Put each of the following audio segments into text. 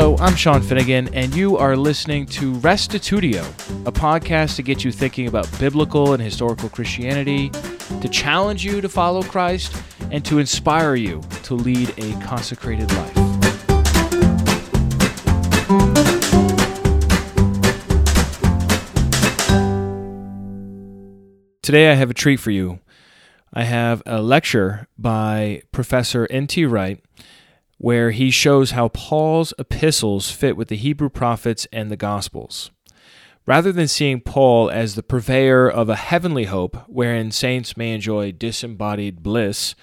Hello, I'm Sean Finnegan, and you are listening to Restitutio, a podcast to get you thinking about biblical and historical Christianity, to challenge you to follow Christ, and to inspire you to lead a consecrated life. Today I have a treat for you. I have a lecture by Professor N.T. Wright where he shows how Paul's epistles fit with the Hebrew prophets and the Gospels. Rather than seeing Paul as the purveyor of a heavenly hope wherein saints may enjoy disembodied bliss,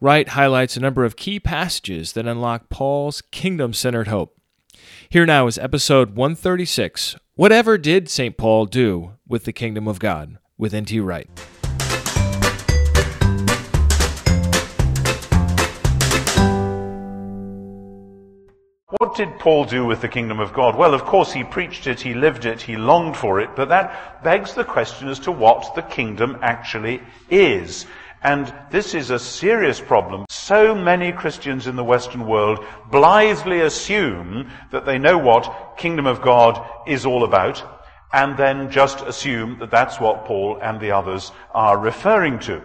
Wright highlights a number of key passages that unlock Paul's kingdom centered hope. Here now is episode 136 Whatever did St. Paul do with the kingdom of God? with N.T. Wright. What did Paul do with the kingdom of God? Well, of course, he preached it, he lived it, he longed for it, but that begs the question as to what the kingdom actually is. And this is a serious problem. So many Christians in the Western world blithely assume that they know what kingdom of God is all about, and then just assume that that's what Paul and the others are referring to.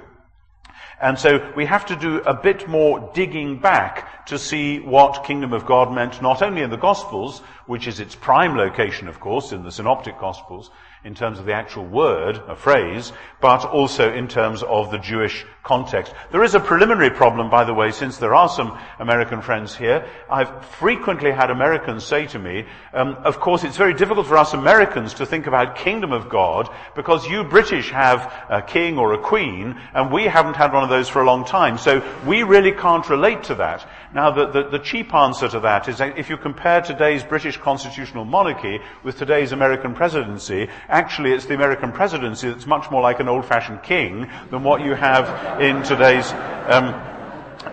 And so we have to do a bit more digging back to see what kingdom of God meant not only in the Gospels, which is its prime location, of course, in the Synoptic Gospels, in terms of the actual word, a phrase, but also in terms of the Jewish context. There is a preliminary problem, by the way, since there are some American friends here. I've frequently had Americans say to me, um, of course, it's very difficult for us Americans to think about kingdom of God because you British have a king or a queen, and we haven't had one of those for a long time. So we really can't relate to that. Now, the, the, the cheap answer to that is that if you compare today's British constitutional monarchy with today's American presidency, actually it's the American presidency that's much more like an old-fashioned king than what you have in today's um,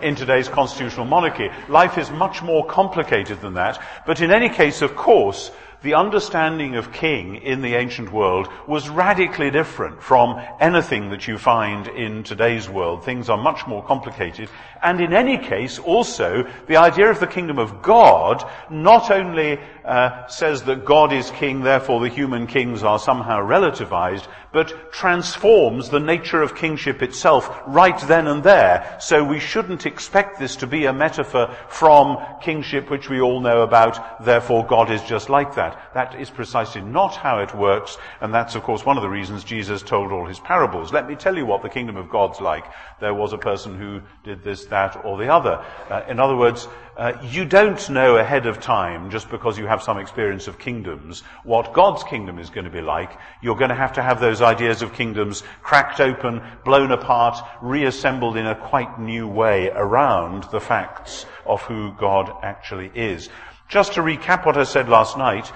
in today's constitutional monarchy. Life is much more complicated than that. But in any case, of course, the understanding of king in the ancient world was radically different from anything that you find in today's world. Things are much more complicated. And in any case, also, the idea of the kingdom of God not only uh, says that God is king, therefore the human kings are somehow relativized, but transforms the nature of kingship itself right then and there. So we shouldn't expect this to be a metaphor from kingship which we all know about, therefore God is just like that. That is precisely not how it works, and that's of course one of the reasons Jesus told all his parables. Let me tell you what the kingdom of God's like. There was a person who did this, that, or the other. Uh, in other words, uh, you don't know ahead of time, just because you have some experience of kingdoms, what God's kingdom is going to be like. You're going to have to have those ideas of kingdoms cracked open, blown apart, reassembled in a quite new way around the facts of who God actually is. Just to recap what I said last night,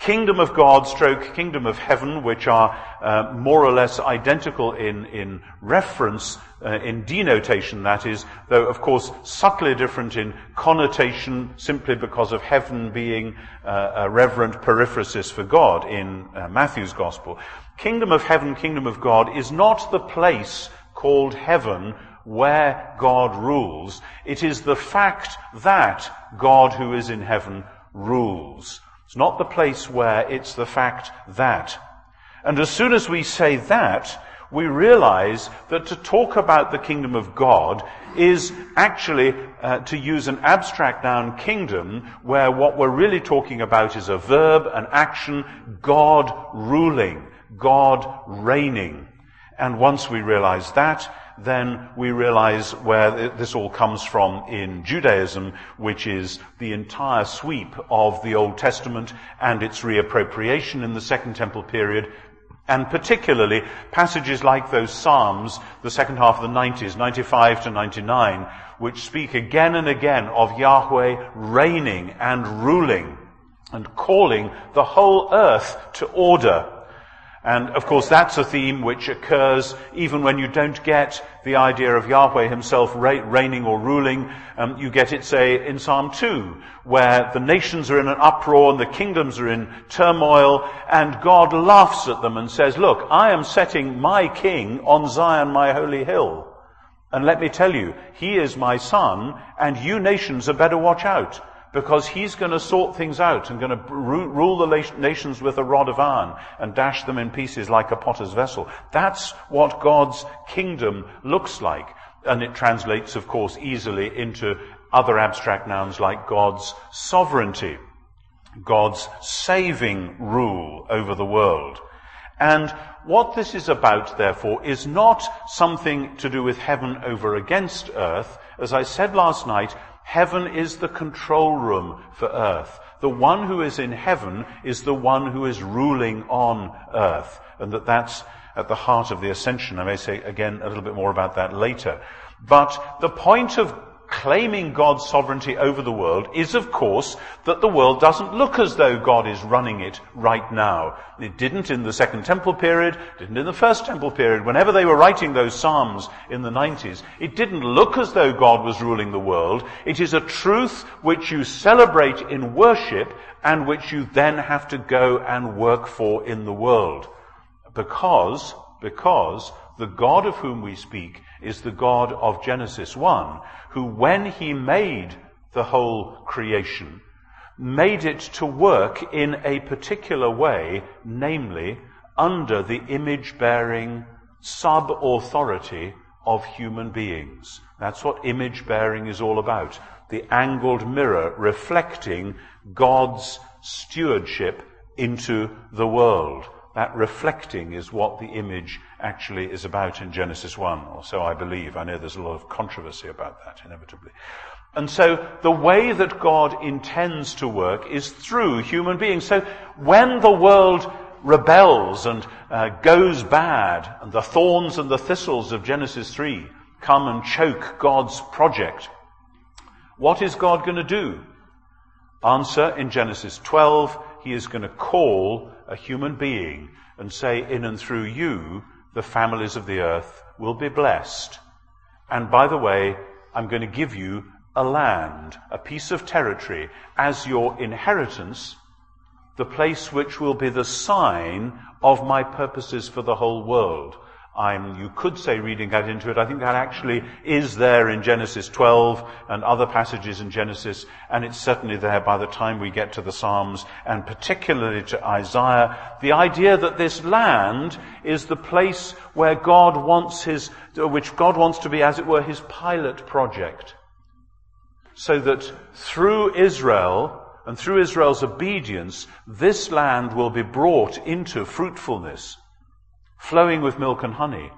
kingdom of God stroke kingdom of heaven, which are uh, more or less identical in, in reference, uh, in denotation that is, though of course subtly different in connotation simply because of heaven being uh, a reverent periphrasis for God in uh, Matthew's gospel. Kingdom of heaven, kingdom of God is not the place called heaven where God rules. It is the fact that God who is in heaven rules. It's not the place where, it's the fact that. And as soon as we say that, we realize that to talk about the kingdom of God is actually uh, to use an abstract noun kingdom where what we're really talking about is a verb, an action, God ruling, God reigning. And once we realize that, then we realize where this all comes from in Judaism, which is the entire sweep of the Old Testament and its reappropriation in the Second Temple period, and particularly passages like those Psalms, the second half of the 90s, 95 to 99, which speak again and again of Yahweh reigning and ruling and calling the whole earth to order and of course, that's a theme which occurs even when you don't get the idea of Yahweh himself reigning or ruling. Um, you get it, say, in Psalm 2, where the nations are in an uproar and the kingdoms are in turmoil, and God laughs at them and says, Look, I am setting my king on Zion, my holy hill. And let me tell you, he is my son, and you nations had better watch out because he's going to sort things out and going to rule the nations with a rod of iron and dash them in pieces like a potter's vessel. That's what God's kingdom looks like. And it translates, of course, easily into other abstract nouns like God's sovereignty, God's saving rule over the world. And what this is about, therefore, is not something to do with heaven over against earth. As I said last night, heaven is the control room for earth. The one who is in heaven is the one who is ruling on earth. And that that's at the heart of the ascension. I may say again a little bit more about that later. But the point of claiming God's sovereignty over the world is, of course, that the world doesn't look as though God is running it right now. It didn't in the Second Temple period, didn't in the First Temple period. Whenever they were writing those Psalms in the 90s, it didn't look as though God was ruling the world. It is a truth which you celebrate in worship and which you then have to go and work for in the world. Because, because the God of whom we speak is the God of Genesis 1, who when he made the whole creation, made it to work in a particular way, namely under the image bearing sub authority of human beings. That's what image bearing is all about. The angled mirror reflecting God's stewardship into the world. That reflecting is what the image actually is about in Genesis 1, or so I believe. I know there's a lot of controversy about that, inevitably. And so the way that God intends to work is through human beings. So when the world rebels and uh, goes bad, and the thorns and the thistles of Genesis 3 come and choke God's project, what is God going to do? Answer in Genesis 12, he is going to call a human being and say, in and through you, the families of the earth will be blessed. And by the way, I'm going to give you a land, a piece of territory, as your inheritance, the place which will be the sign of my purposes for the whole world. I'm, you could say reading that into it. I think that actually is there in Genesis 12 and other passages in Genesis, and it's certainly there by the time we get to the Psalms, and particularly to Isaiah. The idea that this land is the place where God wants his, which God wants to be, as it were, his pilot project. So that through Israel, and through Israel's obedience, this land will be brought into fruitfulness flowing with milk and honey,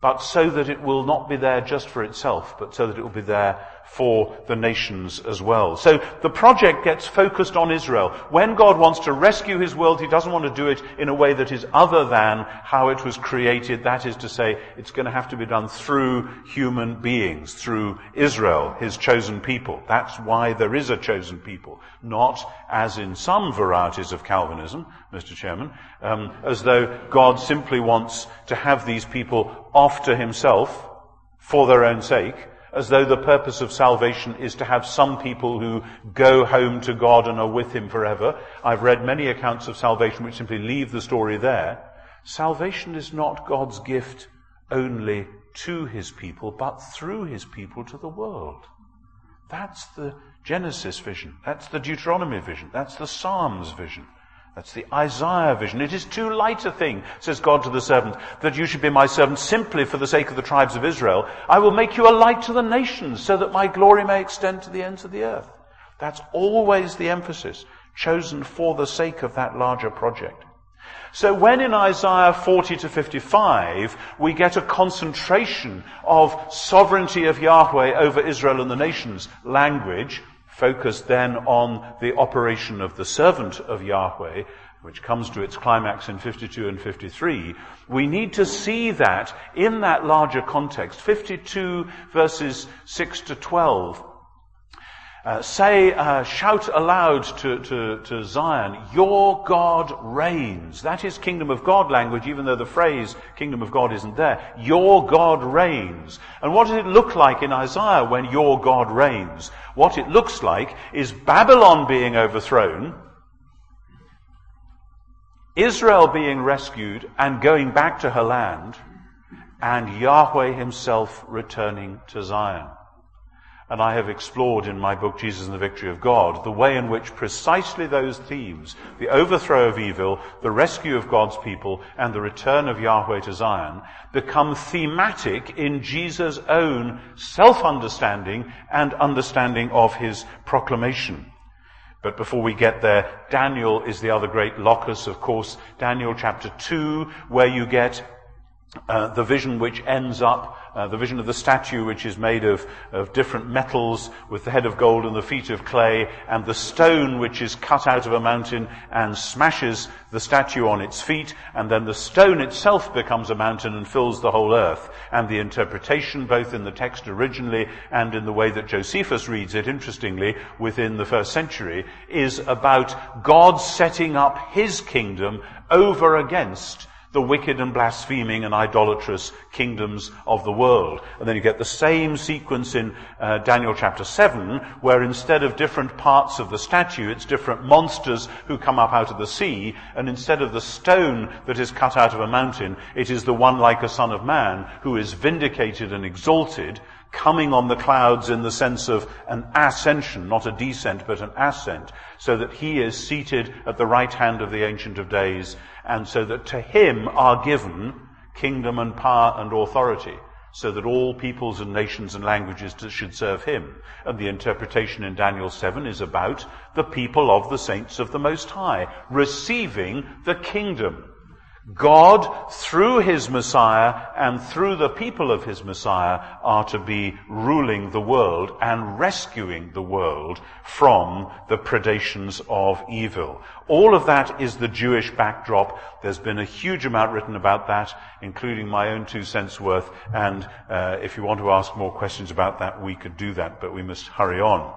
but so that it will not be there just for itself, but so that it will be there for the nations as well. So the project gets focused on Israel. When God wants to rescue his world, he doesn't want to do it in a way that is other than how it was created. That is to say, it's going to have to be done through human beings, through Israel, his chosen people. That's why there is a chosen people. Not as in some varieties of Calvinism, Mr. Chairman, um, as though God simply wants to have these people off to himself for their own sake as though the purpose of salvation is to have some people who go home to God and are with Him forever. I've read many accounts of salvation which simply leave the story there. Salvation is not God's gift only to His people, but through His people to the world. That's the Genesis vision. That's the Deuteronomy vision. That's the Psalms vision. That's the Isaiah vision. It is too light a thing, says God to the servant, that you should be my servant simply for the sake of the tribes of Israel. I will make you a light to the nations so that my glory may extend to the ends of the earth. That's always the emphasis, chosen for the sake of that larger project. So when in Isaiah 40 to 55 we get a concentration of sovereignty of Yahweh over Israel and the nations language, focused then on the operation of the servant of Yahweh, which comes to its climax in 52 and 53, we need to see that in that larger context. 52 verses 6 to 12 uh, say, uh, shout aloud to, to, to Zion, your God reigns. That is kingdom of God language, even though the phrase kingdom of God isn't there. Your God reigns. And what does it look like in Isaiah when your God reigns? What it looks like is Babylon being overthrown, Israel being rescued and going back to her land, and Yahweh himself returning to Zion. And I have explored in my book, Jesus and the Victory of God, the way in which precisely those themes, the overthrow of evil, the rescue of God's people, and the return of Yahweh to Zion, become thematic in Jesus' own self-understanding and understanding of his proclamation. But before we get there, Daniel is the other great locus, of course. Daniel chapter 2, where you get uh, the vision which ends up, uh, the vision of the statue which is made of, of different metals with the head of gold and the feet of clay, and the stone which is cut out of a mountain and smashes the statue on its feet, and then the stone itself becomes a mountain and fills the whole earth. And the interpretation, both in the text originally and in the way that Josephus reads it, interestingly, within the first century, is about God setting up his kingdom over against the wicked and blaspheming and idolatrous kingdoms of the world. And then you get the same sequence in uh, Daniel chapter 7, where instead of different parts of the statue, it's different monsters who come up out of the sea, and instead of the stone that is cut out of a mountain, it is the one like a son of man who is vindicated and exalted, coming on the clouds in the sense of an ascension, not a descent, but an ascent, so that he is seated at the right hand of the Ancient of Days, and so that to him are given kingdom and power and authority, so that all peoples and nations and languages should serve him. And the interpretation in Daniel 7 is about the people of the saints of the Most High, receiving the kingdom God, through his Messiah and through the people of his Messiah, are to be ruling the world and rescuing the world from the predations of evil. All of that is the Jewish backdrop. There's been a huge amount written about that, including my own two cents worth. And uh, if you want to ask more questions about that, we could do that, but we must hurry on.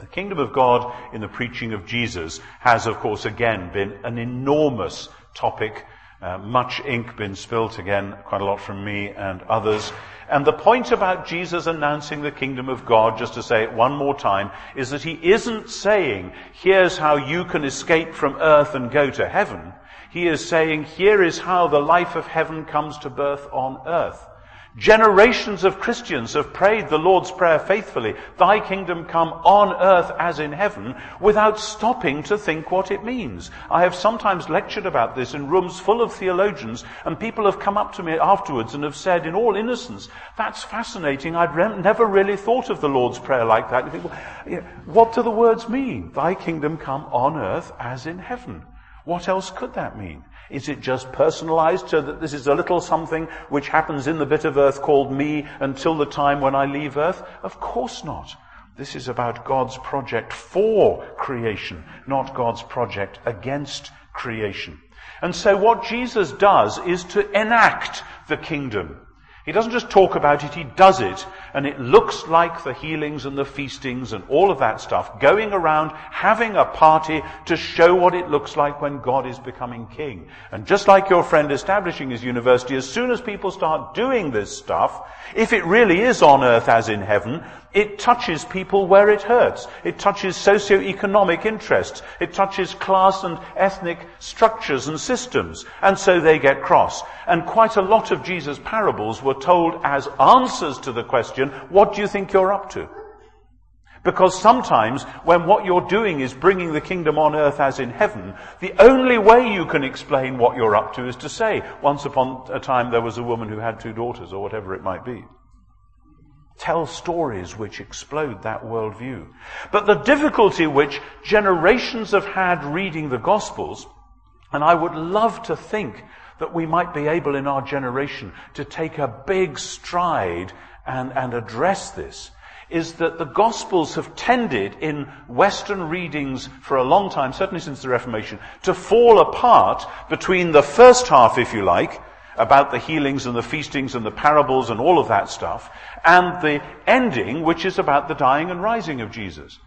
The kingdom of God in the preaching of Jesus has, of course, again been an enormous topic uh, much ink been spilt again, quite a lot from me and others. And the point about Jesus announcing the kingdom of God, just to say it one more time, is that he isn't saying, here's how you can escape from earth and go to heaven. He is saying, here is how the life of heaven comes to birth on earth. Generations of Christians have prayed the Lord's Prayer faithfully, Thy kingdom come on earth as in heaven, without stopping to think what it means. I have sometimes lectured about this in rooms full of theologians, and people have come up to me afterwards and have said, in all innocence, that's fascinating. I'd re- never really thought of the Lord's Prayer like that. Think, well, what do the words mean? Thy kingdom come on earth as in heaven. What else could that mean? Is it just personalized so that this is a little something which happens in the bit of earth called me until the time when I leave earth? Of course not. This is about God's project for creation, not God's project against creation. And so what Jesus does is to enact the kingdom. He doesn't just talk about it, he does it. And it looks like the healings and the feastings and all of that stuff, going around having a party to show what it looks like when God is becoming king. And just like your friend establishing his university, as soon as people start doing this stuff, if it really is on earth as in heaven, it touches people where it hurts. It touches socio-economic interests. It touches class and ethnic structures and systems. And so they get cross. And quite a lot of Jesus' parables were told as answers to the question, what do you think you're up to? Because sometimes when what you're doing is bringing the kingdom on earth as in heaven, the only way you can explain what you're up to is to say, once upon a time there was a woman who had two daughters, or whatever it might be tell stories which explode that worldview. But the difficulty which generations have had reading the Gospels, and I would love to think that we might be able in our generation to take a big stride and, and address this, is that the Gospels have tended in Western readings for a long time, certainly since the Reformation, to fall apart between the first half, if you like, about the healings and the feastings and the parables and all of that stuff, and the ending, which is about the dying and rising of Jesus.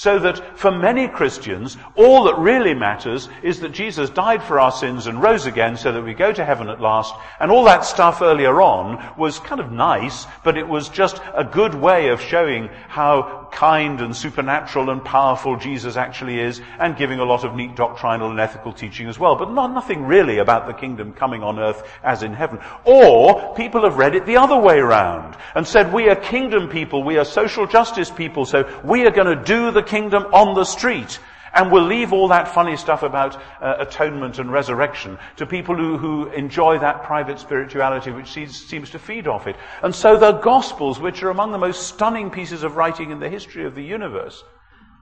So that for many Christians, all that really matters is that Jesus died for our sins and rose again so that we go to heaven at last. And all that stuff earlier on was kind of nice, but it was just a good way of showing how kind and supernatural and powerful Jesus actually is and giving a lot of neat doctrinal and ethical teaching as well. But not, nothing really about the kingdom coming on earth as in heaven. Or people have read it the other way around. and said, we are kingdom people, we are social justice people, so we are going to do the kingdom on the street. And we'll leave all that funny stuff about uh, atonement and resurrection to people who, who enjoy that private spirituality which seems, seems to feed off it. And so the Gospels, which are among the most stunning pieces of writing in the history of the universe,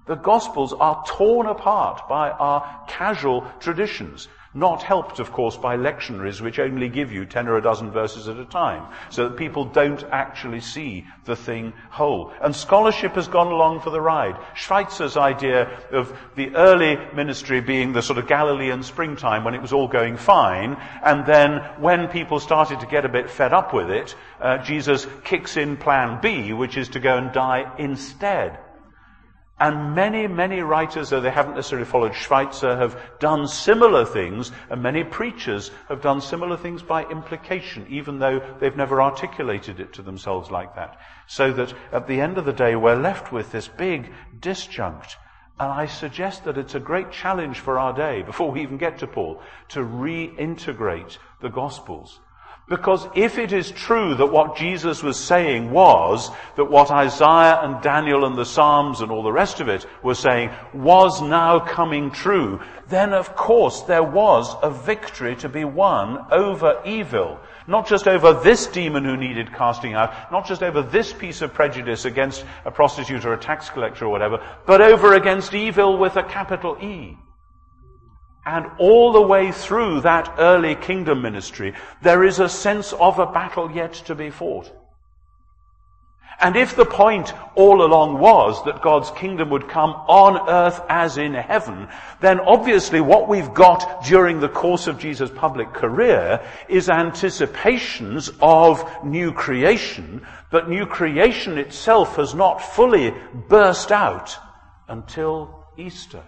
the Gospels are torn apart by our casual traditions. Not helped, of course, by lectionaries which only give you ten or a dozen verses at a time, so that people don't actually see the thing whole. And scholarship has gone along for the ride. Schweitzer's idea of the early ministry being the sort of Galilean springtime when it was all going fine, and then when people started to get a bit fed up with it, uh, Jesus kicks in plan B, which is to go and die instead. And many, many writers, though they haven't necessarily followed Schweitzer, have done similar things, and many preachers have done similar things by implication, even though they've never articulated it to themselves like that. So that at the end of the day, we're left with this big disjunct. And I suggest that it's a great challenge for our day, before we even get to Paul, to reintegrate the Gospels. Because if it is true that what Jesus was saying was that what Isaiah and Daniel and the Psalms and all the rest of it were saying was now coming true, then of course there was a victory to be won over evil. Not just over this demon who needed casting out, not just over this piece of prejudice against a prostitute or a tax collector or whatever, but over against evil with a capital E. And all the way through that early kingdom ministry, there is a sense of a battle yet to be fought. And if the point all along was that God's kingdom would come on earth as in heaven, then obviously what we've got during the course of Jesus' public career is anticipations of new creation, but new creation itself has not fully burst out until Easter.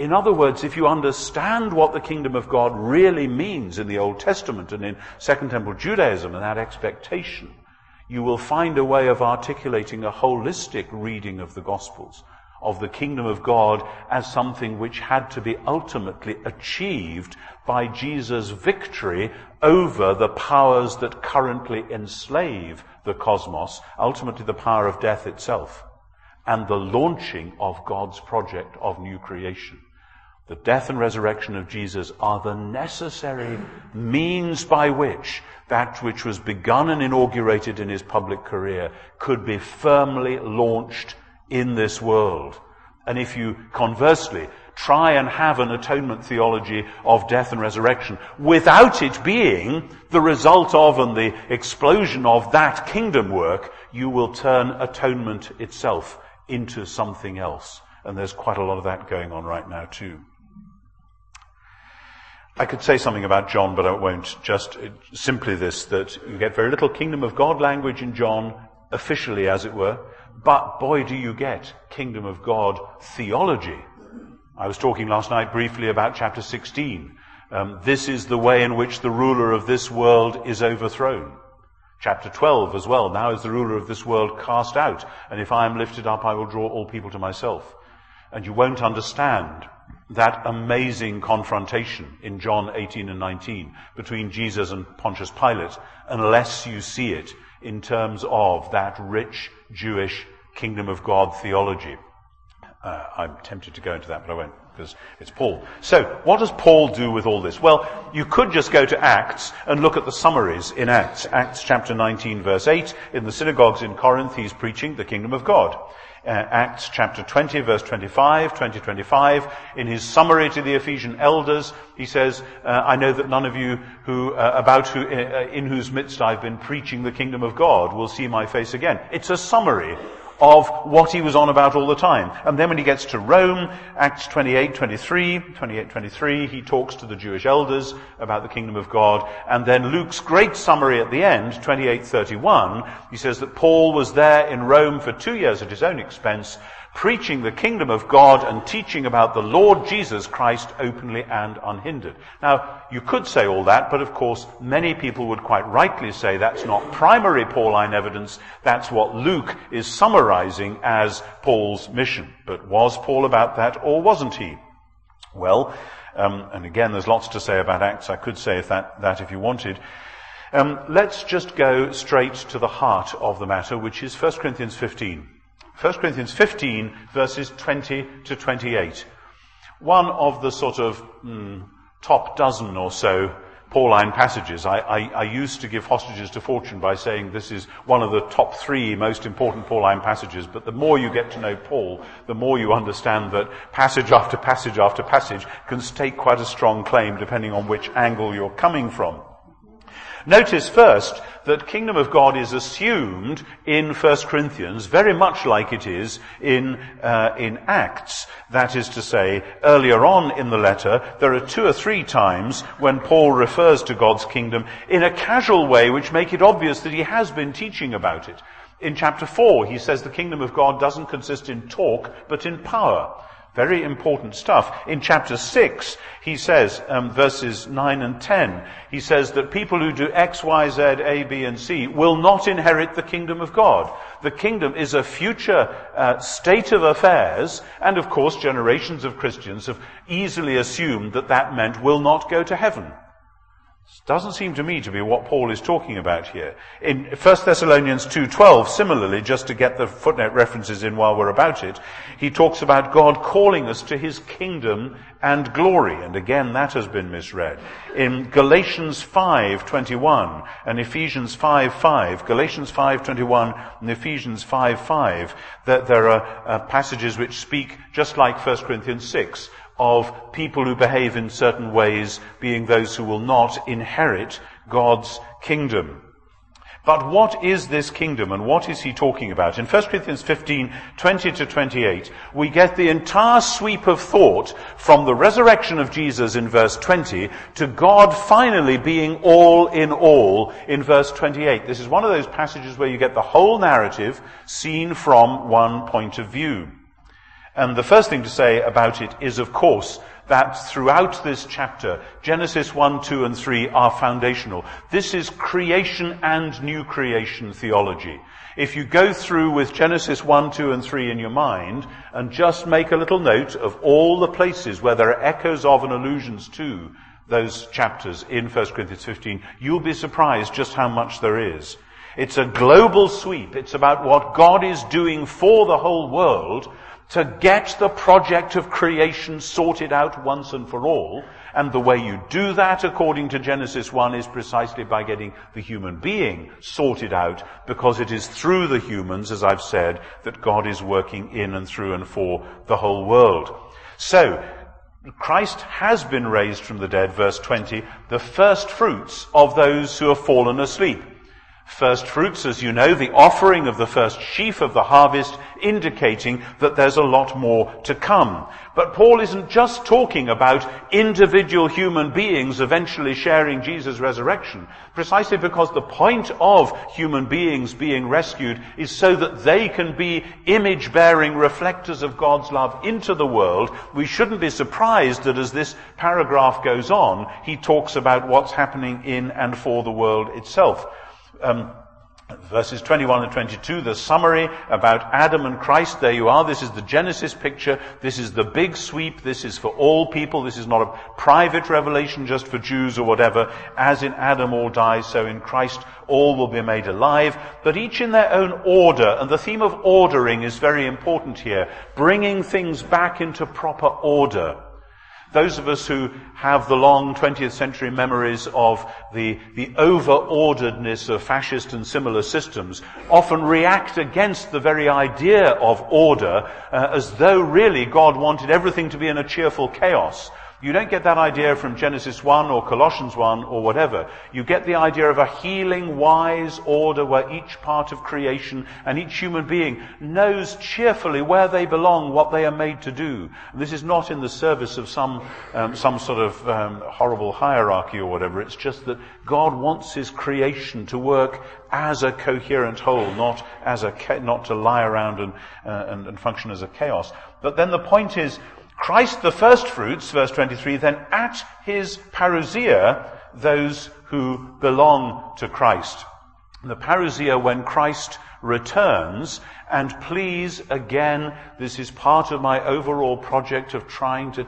In other words, if you understand what the kingdom of God really means in the Old Testament and in Second Temple Judaism and that expectation, you will find a way of articulating a holistic reading of the Gospels, of the kingdom of God as something which had to be ultimately achieved by Jesus' victory over the powers that currently enslave the cosmos, ultimately the power of death itself, and the launching of God's project of new creation. The death and resurrection of Jesus are the necessary means by which that which was begun and inaugurated in his public career could be firmly launched in this world. And if you conversely try and have an atonement theology of death and resurrection without it being the result of and the explosion of that kingdom work, you will turn atonement itself into something else. And there's quite a lot of that going on right now too. I could say something about John, but I won't. Just simply this, that you get very little kingdom of God language in John, officially as it were, but boy do you get kingdom of God theology. I was talking last night briefly about chapter 16. Um, this is the way in which the ruler of this world is overthrown. Chapter 12 as well. Now is the ruler of this world cast out, and if I am lifted up, I will draw all people to myself. And you won't understand that amazing confrontation in John 18 and 19 between Jesus and Pontius Pilate unless you see it in terms of that rich Jewish kingdom of God theology. Uh, I'm tempted to go into that, but I won't because it's Paul. So, what does Paul do with all this? Well, you could just go to Acts and look at the summaries in Acts. Acts chapter 19 verse 8. In the synagogues in Corinth, he's preaching the kingdom of God uh, Acts chapter 20 verse 25, 20, 25. In his summary to the Ephesian elders, he says, uh, I know that none of you who, uh, about who, uh, in whose midst I've been preaching the kingdom of God will see my face again. It's a summary of what he was on about all the time. And then when he gets to Rome, Acts 28, 23, 28, 23, he talks to the Jewish elders about the kingdom of God. And then Luke's great summary at the end, 28, 31, he says that Paul was there in Rome for two years at his own expense, preaching the kingdom of God and teaching about the Lord Jesus Christ openly and unhindered. Now, you could say all that, but of course, many people would quite rightly say that's not primary Pauline evidence, that's what Luke is summarizing as Paul's mission. But was Paul about that, or wasn't he? Well, um, and again, there's lots to say about Acts. I could say that, that if you wanted. Um, let's just go straight to the heart of the matter, which is 1 Corinthians 15. 1 Corinthians 15, verses 20 to 28. One of the sort of mm, top dozen or so Pauline passages. I, I, I, used to give hostages to fortune by saying this is one of the top three most important Pauline passages, but the more you get to know Paul, the more you understand that passage after passage after passage can stake quite a strong claim depending on which angle you're coming from. Notice first that kingdom of God is assumed in 1 Corinthians very much like it is in, uh, in Acts. That is to say, earlier on in the letter, there are two or three times when Paul refers to God's kingdom in a casual way which make it obvious that he has been teaching about it. In chapter 4, he says the kingdom of God doesn't consist in talk, but in power. Very important stuff. In chapter 6, he says, um, verses 9 and 10, he says that people who do X, Y, Z, A, B, and C will not inherit the kingdom of God. The kingdom is a future uh, state of affairs, and of course, generations of Christians have easily assumed that that meant will not go to heaven. Doesn't seem to me to be what Paul is talking about here. In 1 Thessalonians 2.12, similarly, just to get the footnote references in while we're about it, he talks about God calling us to his kingdom and glory. And again, that has been misread. In Galatians 5.21 and Ephesians 5.5, Galatians 5.21 and Ephesians 5.5, that there are uh, passages which speak just like 1 Corinthians 6 of people who behave in certain ways being those who will not inherit God's kingdom. But what is this kingdom and what is he talking about? In 1 Corinthians 15, 20 to 28, we get the entire sweep of thought from the resurrection of Jesus in verse 20 to God finally being all in all in verse 28. This is one of those passages where you get the whole narrative seen from one point of view. And the first thing to say about it is, of course, that throughout this chapter, Genesis 1, 2, and 3 are foundational. This is creation and new creation theology. If you go through with Genesis 1, 2, and 3 in your mind and just make a little note of all the places where there are echoes of and allusions to those chapters in 1 Corinthians 15, you'll be surprised just how much there is. It's a global sweep. It's about what God is doing for the whole world to get the project of creation sorted out once and for all. And the way you do that, according to Genesis 1, is precisely by getting the human being sorted out, because it is through the humans, as I've said, that God is working in and through and for the whole world. So, Christ has been raised from the dead, verse 20, the first fruits of those who have fallen asleep. First fruits, as you know, the offering of the first sheaf of the harvest, indicating that there's a lot more to come. But Paul isn't just talking about individual human beings eventually sharing Jesus' resurrection, precisely because the point of human beings being rescued is so that they can be image-bearing reflectors of God's love into the world. We shouldn't be surprised that as this paragraph goes on, he talks about what's happening in and for the world itself um, verses 21 and 22, the summary about Adam and Christ. There you are. This is the Genesis picture. This is the big sweep. This is for all people. This is not a private revelation just for Jews or whatever. As in Adam all die, so in Christ all will be made alive, but each in their own order. And the theme of ordering is very important here. Bringing things back into proper order. Those of us who have the long 20th century memories of the, the over-orderedness of fascist and similar systems often react against the very idea of order uh, as though really God wanted everything to be in a cheerful chaos. You don't get that idea from Genesis 1 or Colossians 1 or whatever. You get the idea of a healing, wise order where each part of creation and each human being knows cheerfully where they belong, what they are made to do. This is not in the service of some, um, some sort of um, horrible hierarchy or whatever. It's just that God wants His creation to work as a coherent whole, not as a, not to lie around and, uh, and, and function as a chaos. But then the point is, Christ the first fruits, verse 23, then at his parousia, those who belong to Christ. The parousia when Christ returns, and please again, this is part of my overall project of trying to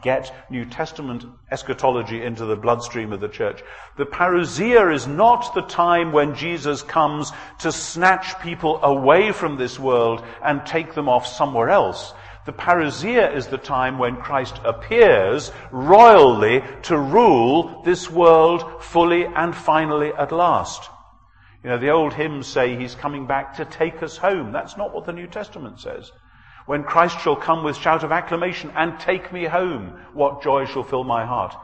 get New Testament eschatology into the bloodstream of the church. The parousia is not the time when Jesus comes to snatch people away from this world and take them off somewhere else. The parousia is the time when Christ appears royally to rule this world fully and finally at last. You know, the old hymns say he's coming back to take us home. That's not what the New Testament says. When Christ shall come with shout of acclamation and take me home, what joy shall fill my heart?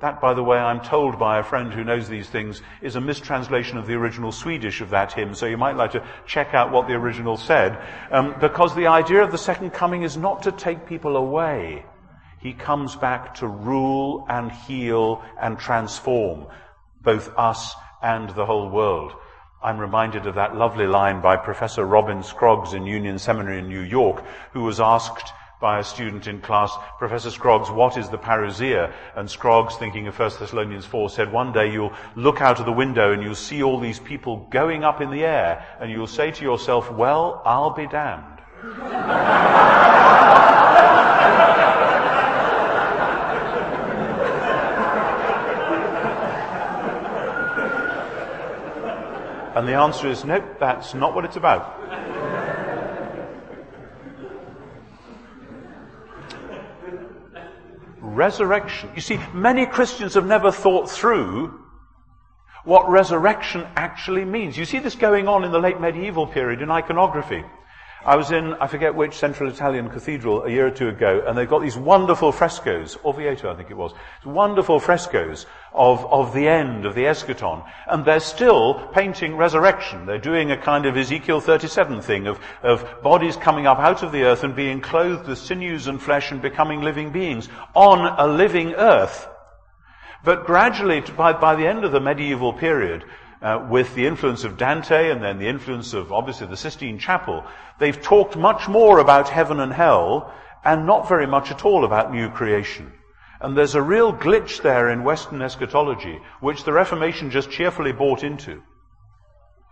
That, by the way, I'm told by a friend who knows these things, is a mistranslation of the original Swedish of that hymn, so you might like to check out what the original said, um, because the idea of the second coming is not to take people away. He comes back to rule and heal and transform both us and the whole world. I'm reminded of that lovely line by Professor Robin Scroggs in Union Seminary in New York, who was asked by a student in class, Professor Scroggs, what is the parousia? And Scroggs, thinking of 1 Thessalonians 4, said, one day you'll look out of the window and you'll see all these people going up in the air, and you'll say to yourself, well, I'll be damned. and the answer is, nope, that's not what it's about. Resurrection. You see, many Christians have never thought through what resurrection actually means. You see this going on in the late medieval period in iconography. I was in, I forget which central Italian cathedral a year or two ago, and they've got these wonderful frescoes, Orvieto I think it was, wonderful frescoes of, of the end of the eschaton. And they're still painting resurrection. They're doing a kind of Ezekiel 37 thing of, of bodies coming up out of the earth and being clothed with sinews and flesh and becoming living beings on a living earth. But gradually, by, by the end of the medieval period, uh, with the influence of Dante and then the influence of obviously the Sistine Chapel, they've talked much more about heaven and hell and not very much at all about new creation. And there's a real glitch there in Western eschatology, which the Reformation just cheerfully bought into.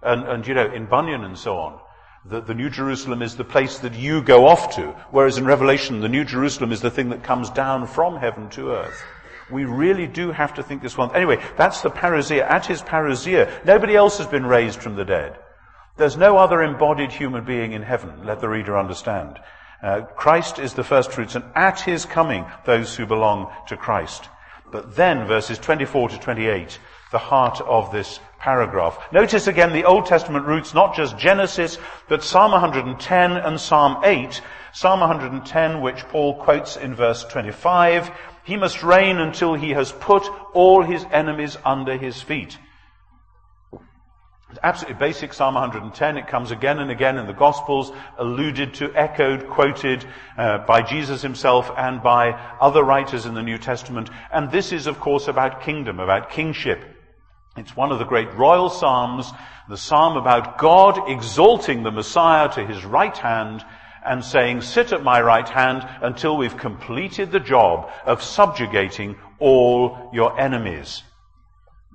And, and you know, in Bunyan and so on, the, the New Jerusalem is the place that you go off to, whereas in Revelation, the New Jerusalem is the thing that comes down from heaven to earth. We really do have to think this one. Anyway, that's the parousia. At his parousia, nobody else has been raised from the dead. There's no other embodied human being in heaven, let the reader understand. Uh, Christ is the first fruits, and at his coming, those who belong to Christ. But then, verses 24 to 28, the heart of this paragraph. Notice again the Old Testament roots, not just Genesis, but Psalm 110 and Psalm 8. Psalm 110, which Paul quotes in verse 25, he must reign until he has put all his enemies under his feet. It's absolutely basic, Psalm 110. It comes again and again in the Gospels, alluded to, echoed, quoted uh, by Jesus himself and by other writers in the New Testament. And this is, of course, about kingdom, about kingship. It's one of the great royal psalms, the psalm about God exalting the Messiah to his right hand and saying, sit at my right hand until we've completed the job of subjugating all your enemies.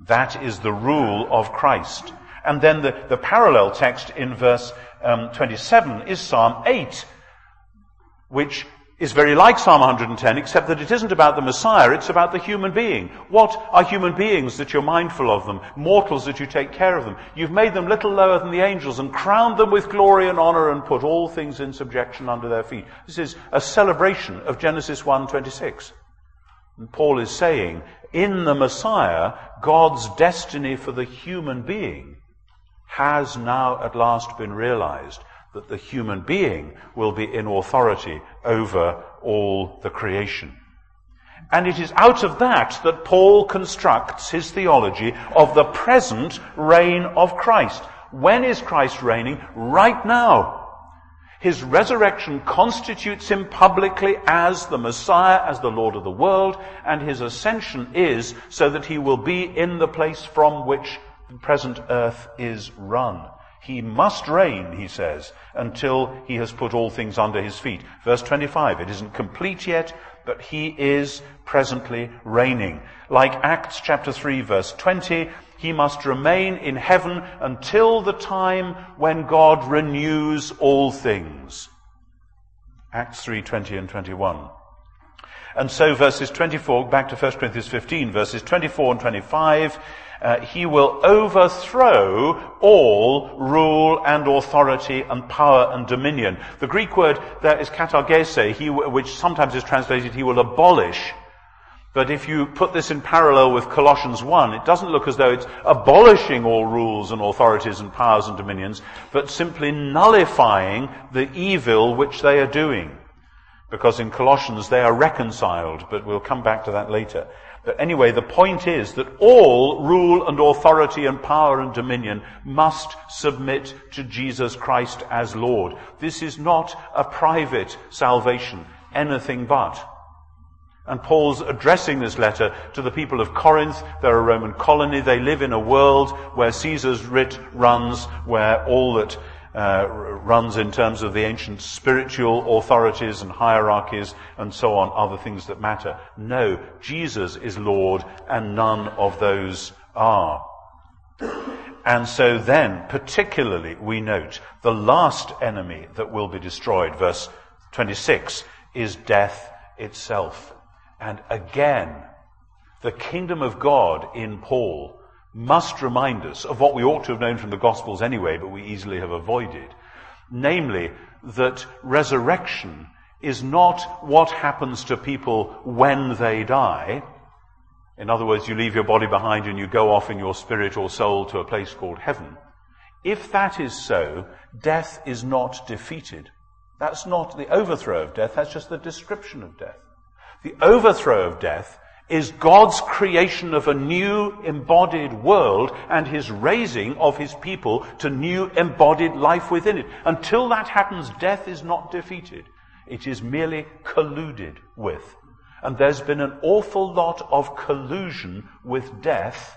That is the rule of Christ. And then the, the parallel text in verse um, 27 is Psalm 8, which is very like Psalm 110, except that it isn't about the Messiah, it's about the human being. What are human beings that you're mindful of them? Mortals that you take care of them. You've made them little lower than the angels and crowned them with glory and honor and put all things in subjection under their feet. This is a celebration of Genesis 1:26. And Paul is saying, in the Messiah, God's destiny for the human being has now at last been realized that the human being will be in authority over all the creation. And it is out of that that Paul constructs his theology of the present reign of Christ. When is Christ reigning? Right now. His resurrection constitutes him publicly as the Messiah, as the Lord of the world, and his ascension is so that he will be in the place from which the present earth is run. He must reign, he says, until he has put all things under his feet. Verse 25, it isn't complete yet, but he is presently reigning. Like Acts chapter 3 verse 20, he must remain in heaven until the time when God renews all things. Acts 3, 20 and 21. And so verses 24, back to 1 Corinthians 15, verses 24 and 25, uh, he will overthrow all rule and authority and power and dominion. The Greek word there is katargese, he, which sometimes is translated, he will abolish. But if you put this in parallel with Colossians 1, it doesn't look as though it's abolishing all rules and authorities and powers and dominions, but simply nullifying the evil which they are doing. Because in Colossians they are reconciled, but we'll come back to that later. But anyway, the point is that all rule and authority and power and dominion must submit to Jesus Christ as Lord. This is not a private salvation, anything but. And Paul's addressing this letter to the people of Corinth. They're a Roman colony. They live in a world where Caesar's writ runs, where all that uh, runs in terms of the ancient spiritual authorities and hierarchies and so on the things that matter. No, Jesus is Lord and none of those are. And so then, particularly, we note the last enemy that will be destroyed, verse 26, is death itself. And again, the kingdom of God in Paul must remind us of what we ought to have known from the Gospels anyway, but we easily have avoided. Namely, that resurrection is not what happens to people when they die. In other words, you leave your body behind and you go off in your spirit or soul to a place called heaven. If that is so, death is not defeated. That's not the overthrow of death, that's just the description of death. The overthrow of death is God's creation of a new embodied world and his raising of his people to new embodied life within it. Until that happens, death is not defeated. It is merely colluded with. And there's been an awful lot of collusion with death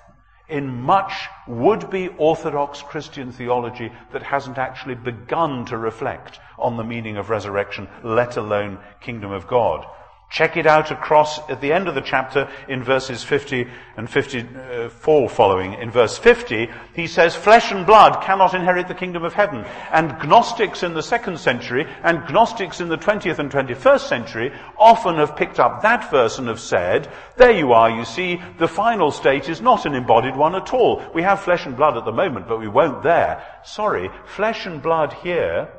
in much would-be Orthodox Christian theology that hasn't actually begun to reflect on the meaning of resurrection, let alone kingdom of God. Check it out across at the end of the chapter in verses 50 and 54 following. In verse 50, he says, flesh and blood cannot inherit the kingdom of heaven. And Gnostics in the second century and Gnostics in the 20th and 21st century often have picked up that verse and have said, there you are, you see, the final state is not an embodied one at all. We have flesh and blood at the moment, but we won't there. Sorry, flesh and blood here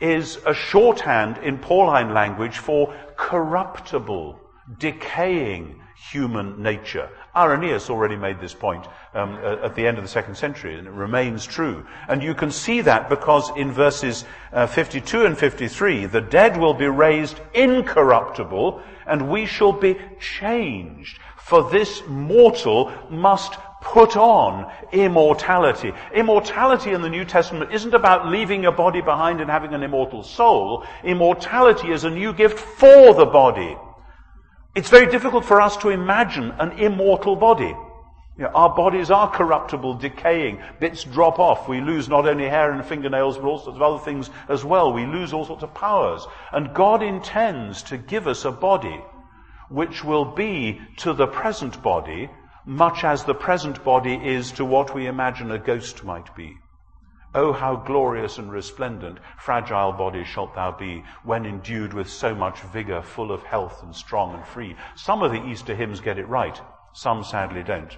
is a shorthand in Pauline language for corruptible, decaying human nature. Irenaeus already made this point um, at the end of the second century, and it remains true. And you can see that because in verses uh, 52 and 53, the dead will be raised incorruptible, and we shall be changed. For this mortal must put on immortality. Immortality in the New Testament isn't about leaving your body behind and having an immortal soul. Immortality is a new gift for the body. It's very difficult for us to imagine an immortal body. You know, our bodies are corruptible, decaying. Bits drop off. We lose not only hair and fingernails, but all sorts of other things as well. We lose all sorts of powers. And God intends to give us a body which will be to the present body much as the present body is to what we imagine a ghost might be. Oh, how glorious and resplendent, fragile body shalt thou be, when endued with so much vigor, full of health and strong and free. Some of the Easter hymns get it right, some sadly don't.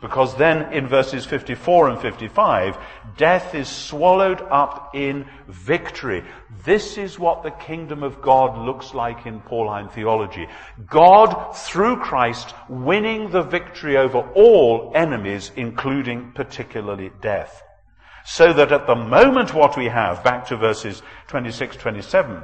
Because then in verses 54 and 55, death is swallowed up in victory. This is what the kingdom of God looks like in Pauline theology. God, through Christ, winning the victory over all enemies, including particularly death. So that at the moment what we have, back to verses 26, 27,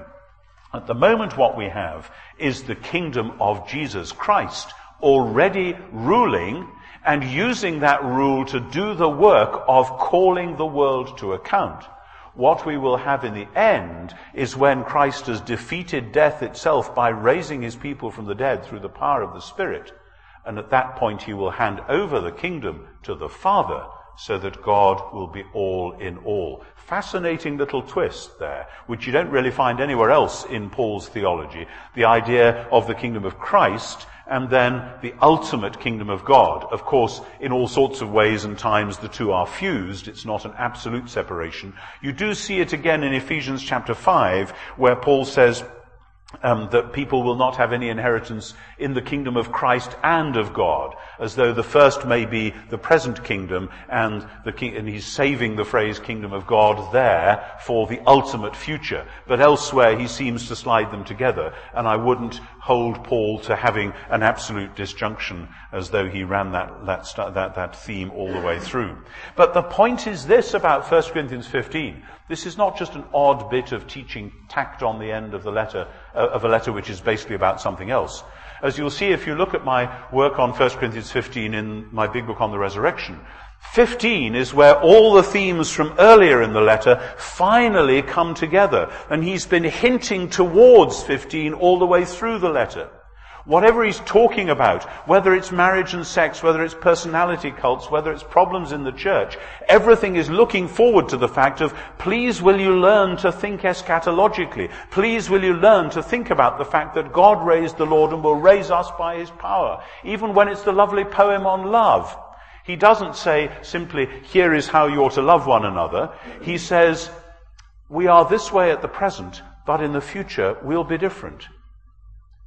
at the moment what we have is the kingdom of Jesus Christ already ruling and using that rule to do the work of calling the world to account. What we will have in the end is when Christ has defeated death itself by raising his people from the dead through the power of the Spirit. And at that point he will hand over the kingdom to the Father so that God will be all in all. Fascinating little twist there, which you don't really find anywhere else in Paul's theology. The idea of the kingdom of Christ and then the ultimate kingdom of God. Of course, in all sorts of ways and times the two are fused. It's not an absolute separation. You do see it again in Ephesians chapter 5, where Paul says, um, that people will not have any inheritance in the kingdom of Christ and of God, as though the first may be the present kingdom, and, the king, and he's saving the phrase kingdom of God there for the ultimate future. But elsewhere he seems to slide them together, and I wouldn't hold Paul to having an absolute disjunction as though he ran that, that, that, that theme all the way through. But the point is this about 1 Corinthians 15. This is not just an odd bit of teaching tacked on the end of the letter, uh, of a letter which is basically about something else. As you'll see if you look at my work on 1 Corinthians 15 in my big book on the resurrection, 15 is where all the themes from earlier in the letter finally come together. And he's been hinting towards 15 all the way through the letter. Whatever he's talking about, whether it's marriage and sex, whether it's personality cults, whether it's problems in the church, everything is looking forward to the fact of, please will you learn to think eschatologically? Please will you learn to think about the fact that God raised the Lord and will raise us by his power, even when it's the lovely poem on love. He doesn't say simply, here is how you ought to love one another. He says, we are this way at the present, but in the future we'll be different.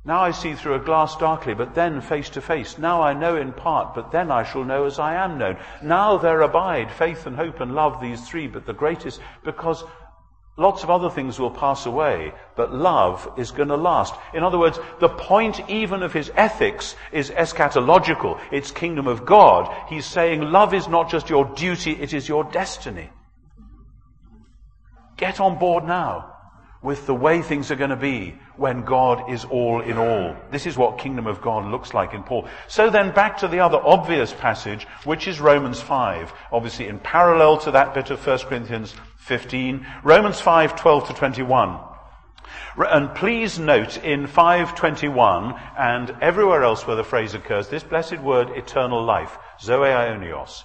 Now I see through a glass darkly, but then face to face. Now I know in part, but then I shall know as I am known. Now there abide faith and hope and love, these three, but the greatest, because lots of other things will pass away, but love is going to last. In other words, the point even of his ethics is eschatological. It's kingdom of God. He's saying love is not just your duty, it is your destiny. Get on board now with the way things are going to be when God is all in all. This is what kingdom of God looks like in Paul. So then back to the other obvious passage, which is Romans 5. Obviously in parallel to that bit of 1 Corinthians 15. Romans 5, 12 to 21. And please note in 521 and everywhere else where the phrase occurs, this blessed word eternal life, zoe aionios.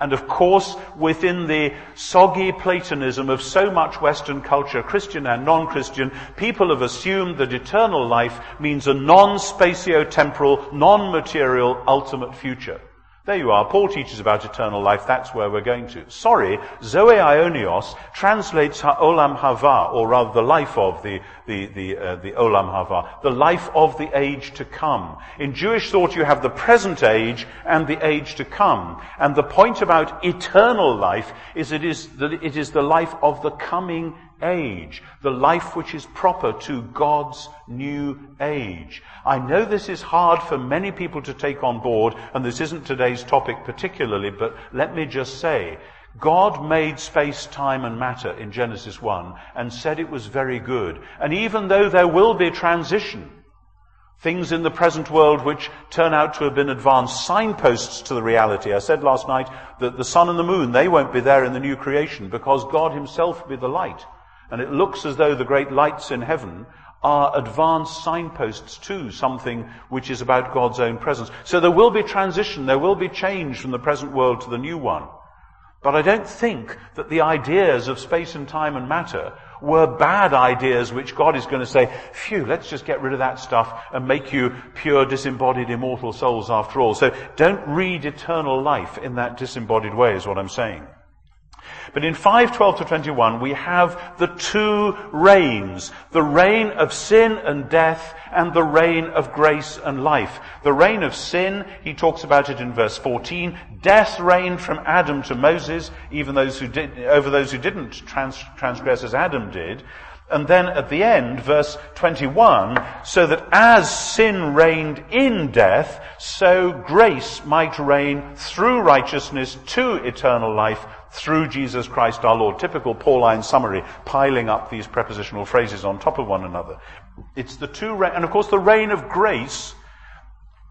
And of course, within the soggy Platonism of so much Western culture, Christian and non-Christian, people have assumed that eternal life means a non-spatio-temporal, non-material, ultimate future. There you are. Paul teaches about eternal life. That's where we're going to. Sorry, Zoe Aionios translates Olam Haba, or rather the life of the, the, the, uh, the Olam Haba, the life of the age to come. In Jewish thought you have the present age and the age to come. And the point about eternal life is it is, that it is the life of the coming age, the life which is proper to God's new age. I know this is hard for many people to take on board, and this isn't today's topic particularly, but let me just say, God made space, time, and matter in Genesis 1 and said it was very good. And even though there will be transition, things in the present world which turn out to have been advanced signposts to the reality. I said last night that the sun and the moon, they won't be there in the new creation because God himself will be the light. And it looks as though the great lights in heaven are advanced signposts to something which is about God's own presence. So there will be transition, there will be change from the present world to the new one. But I don't think that the ideas of space and time and matter were bad ideas which God is going to say, phew, let's just get rid of that stuff and make you pure, disembodied, immortal souls after all. So don't read eternal life in that disembodied way is what I'm saying. But in 512 to 21, we have the two reigns. The reign of sin and death and the reign of grace and life. The reign of sin, he talks about it in verse 14. Death reigned from Adam to Moses, even those who did, over those who didn't trans, transgress as Adam did. And then at the end, verse 21, so that as sin reigned in death, so grace might reign through righteousness to eternal life through Jesus Christ our Lord. Typical Pauline summary, piling up these prepositional phrases on top of one another. It's the two, and of course the reign of grace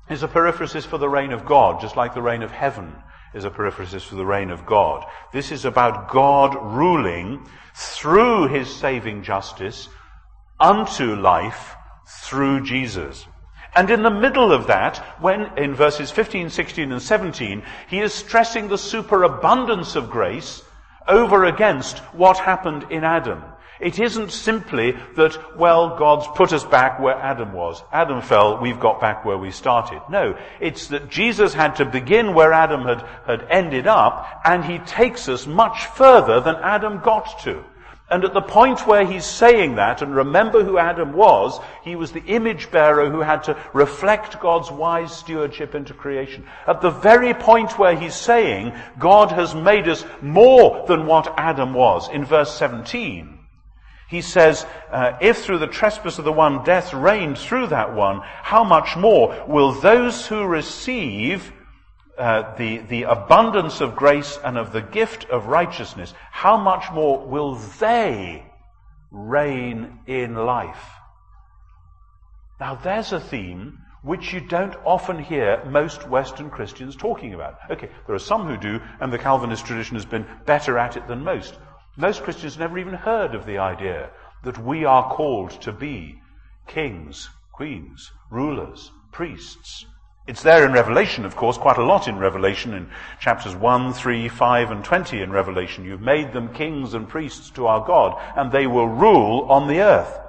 is a periphrasis for the reign of God, just like the reign of heaven is a periphrasis for the reign of God. This is about God ruling through his saving justice unto life through Jesus. And in the middle of that, when in verses 15, 16, and 17, he is stressing the superabundance of grace over against what happened in Adam. It isn't simply that, well, God's put us back where Adam was. Adam fell, we've got back where we started. No, it's that Jesus had to begin where Adam had, had ended up, and he takes us much further than Adam got to. And at the point where he's saying that, and remember who Adam was, he was the image bearer who had to reflect God's wise stewardship into creation. At the very point where he's saying, God has made us more than what Adam was, in verse 17, he says, uh, if through the trespass of the one death reigned through that one, how much more will those who receive uh, the, the abundance of grace and of the gift of righteousness, how much more will they reign in life? Now, there's a theme which you don't often hear most Western Christians talking about. Okay, there are some who do, and the Calvinist tradition has been better at it than most. Most Christians never even heard of the idea that we are called to be kings, queens, rulers, priests, it's there in Revelation, of course, quite a lot in Revelation, in chapters 1, 3, 5, and 20 in Revelation. You've made them kings and priests to our God, and they will rule on the earth.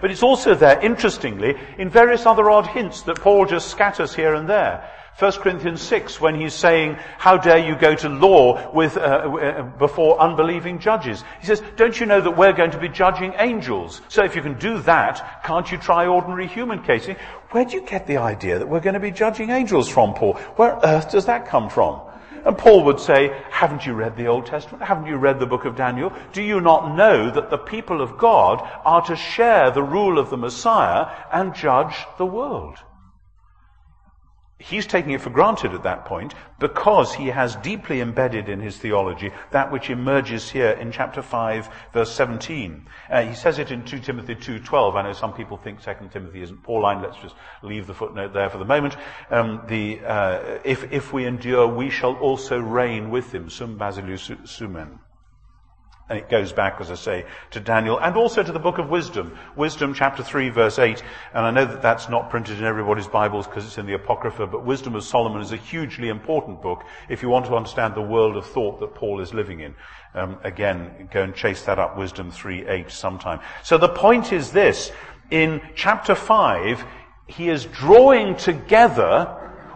But it's also there, interestingly, in various other odd hints that Paul just scatters here and there. 1 Corinthians 6, when he's saying, how dare you go to law with, uh, uh, before unbelieving judges? He says, don't you know that we're going to be judging angels? So if you can do that, can't you try ordinary human cases? Where do you get the idea that we're going to be judging angels from, Paul? Where on earth does that come from? And Paul would say, haven't you read the Old Testament? Haven't you read the book of Daniel? Do you not know that the people of God are to share the rule of the Messiah and judge the world? He's taking it for granted at that point because he has deeply embedded in his theology that which emerges here in chapter 5 verse 17 uh, he says it in 2 timothy 2.12 i know some people think 2 timothy isn't pauline. Let's just leave the footnote there for the moment. Um, the, uh, if, if we endure we shall also reign with him. Sum sumen and it goes back, as I say, to Daniel and also to the book of Wisdom. Wisdom chapter 3 verse 8. And I know that that's not printed in everybody's Bibles because it's in the Apocrypha, but Wisdom of Solomon is a hugely important book if you want to understand the world of thought that Paul is living in. Um, again, go and chase that up, Wisdom 3 8 sometime. So the point is this. In chapter 5, he is drawing together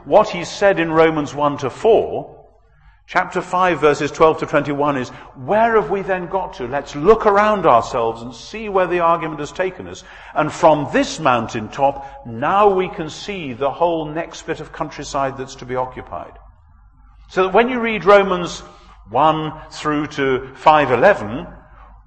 what he said in Romans 1 to 4 Chapter 5 verses 12 to 21 is, where have we then got to? Let's look around ourselves and see where the argument has taken us. And from this mountain top, now we can see the whole next bit of countryside that's to be occupied. So that when you read Romans 1 through to 5.11,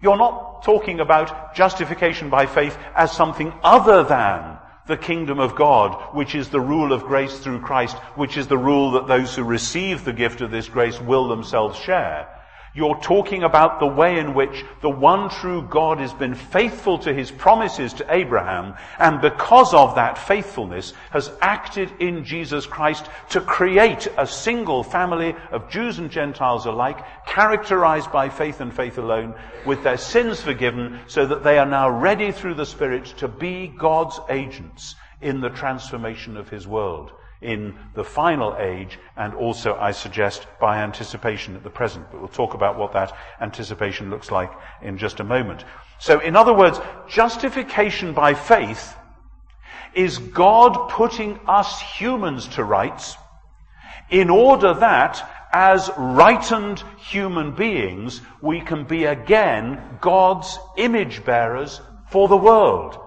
you're not talking about justification by faith as something other than the kingdom of God, which is the rule of grace through Christ, which is the rule that those who receive the gift of this grace will themselves share. You're talking about the way in which the one true God has been faithful to his promises to Abraham, and because of that faithfulness has acted in Jesus Christ to create a single family of Jews and Gentiles alike, characterized by faith and faith alone, with their sins forgiven, so that they are now ready through the Spirit to be God's agents in the transformation of his world in the final age and also, I suggest, by anticipation at the present. But we'll talk about what that anticipation looks like in just a moment. So, in other words, justification by faith is God putting us humans to rights in order that as rightened human beings, we can be again God's image bearers for the world.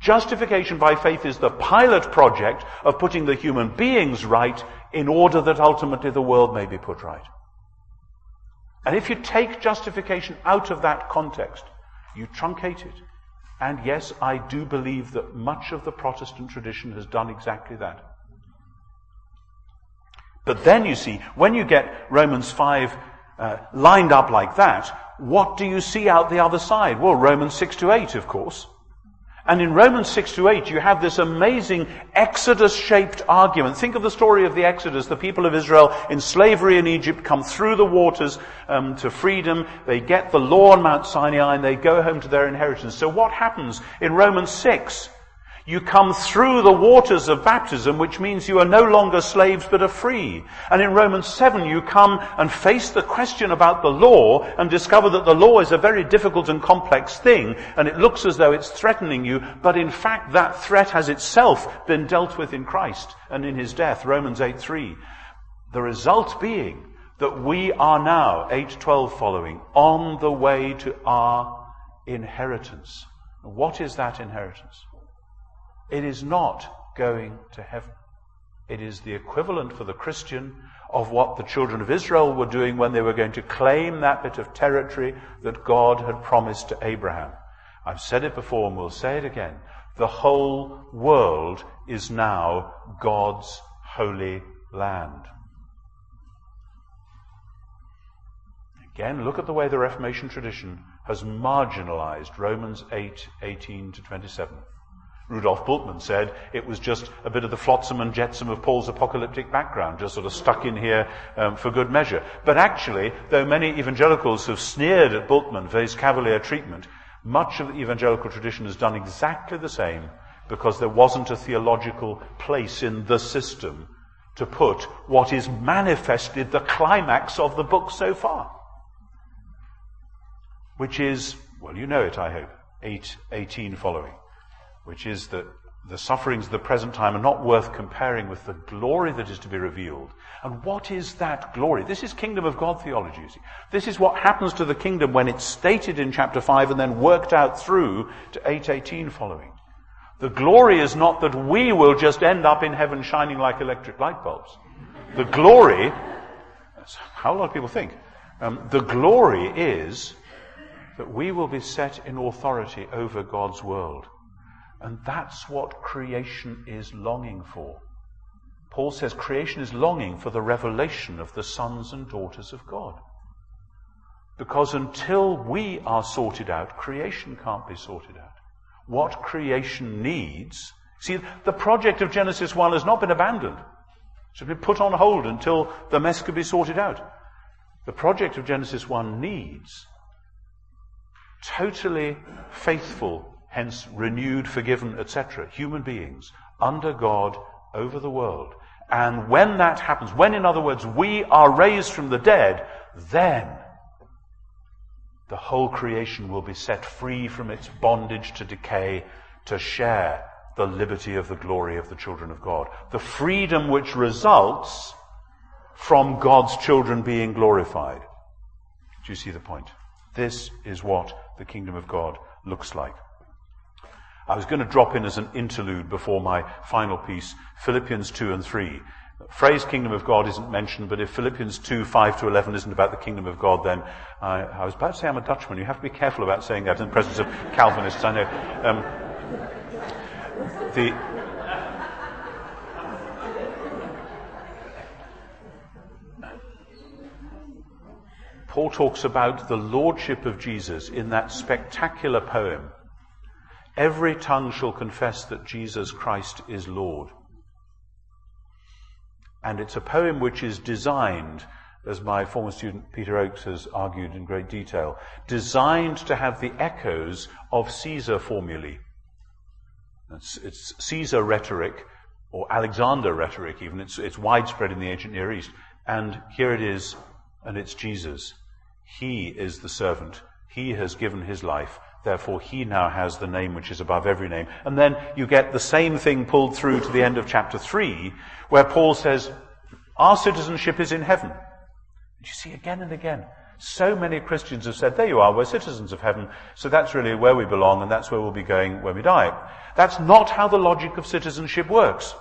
Justification by faith is the pilot project of putting the human beings right in order that ultimately the world may be put right. And if you take justification out of that context, you truncate it. And yes, I do believe that much of the Protestant tradition has done exactly that. But then you see, when you get Romans 5 uh, lined up like that, what do you see out the other side? Well, Romans 6 to 8, of course. And in Romans 6 to 8, you have this amazing Exodus shaped argument. Think of the story of the Exodus. The people of Israel in slavery in Egypt come through the waters um, to freedom. They get the law on Mount Sinai and they go home to their inheritance. So what happens in Romans 6? You come through the waters of baptism, which means you are no longer slaves but are free. And in Romans 7, you come and face the question about the law and discover that the law is a very difficult and complex thing, and it looks as though it's threatening you, but in fact that threat has itself been dealt with in Christ and in his death. Romans 8, 3. The result being that we are now, 812 following, on the way to our inheritance. What is that inheritance? It is not going to heaven. It is the equivalent for the Christian of what the children of Israel were doing when they were going to claim that bit of territory that God had promised to Abraham. I've said it before and we'll say it again. The whole world is now God's holy land. Again, look at the way the Reformation tradition has marginalized Romans 8, 18 to 27. Rudolf Bultmann said it was just a bit of the flotsam and jetsam of Paul's apocalyptic background, just sort of stuck in here um, for good measure. But actually, though many evangelicals have sneered at Bultmann for his cavalier treatment, much of the evangelical tradition has done exactly the same because there wasn't a theological place in the system to put what is manifestly the climax of the book so far which is, well, you know it, I hope, 8, 18 following, which is that the sufferings of the present time are not worth comparing with the glory that is to be revealed. And what is that glory? This is kingdom of God theology. This is what happens to the kingdom when it's stated in chapter 5 and then worked out through to 818 following. The glory is not that we will just end up in heaven shining like electric light bulbs. The glory, how a lot of people think, um, the glory is that we will be set in authority over God's world. And that's what creation is longing for. Paul says creation is longing for the revelation of the sons and daughters of God. Because until we are sorted out, creation can't be sorted out. What creation needs, see, the project of Genesis 1 has not been abandoned. It's been put on hold until the mess could be sorted out. The project of Genesis 1 needs totally faithful, hence renewed, forgiven, etc., human beings under God over the world. And when that happens, when in other words we are raised from the dead, then the whole creation will be set free from its bondage to decay to share the liberty of the glory of the children of God. The freedom which results from God's children being glorified. Do you see the point? This is what the kingdom of God looks like. I was going to drop in as an interlude before my final piece, Philippians 2 and 3. The phrase kingdom of God isn't mentioned, but if Philippians 2, 5 to 11 isn't about the kingdom of God, then I, I was about to say I'm a Dutchman. You have to be careful about saying that in the presence of Calvinists, I know. Um, the, Paul talks about the lordship of Jesus in that spectacular poem. Every tongue shall confess that Jesus Christ is Lord. And it's a poem which is designed, as my former student Peter Oakes has argued in great detail, designed to have the echoes of Caesar formulae. It's, it's Caesar rhetoric, or Alexander rhetoric even. It's, it's widespread in the ancient Near East. And here it is, and it's Jesus. He is the servant. He has given his life. Therefore, he now has the name which is above every name. And then you get the same thing pulled through to the end of chapter 3, where Paul says, Our citizenship is in heaven. And You see again and again. So many Christians have said, There you are, we're citizens of heaven, so that's really where we belong, and that's where we'll be going when we die. That's not how the logic of citizenship works.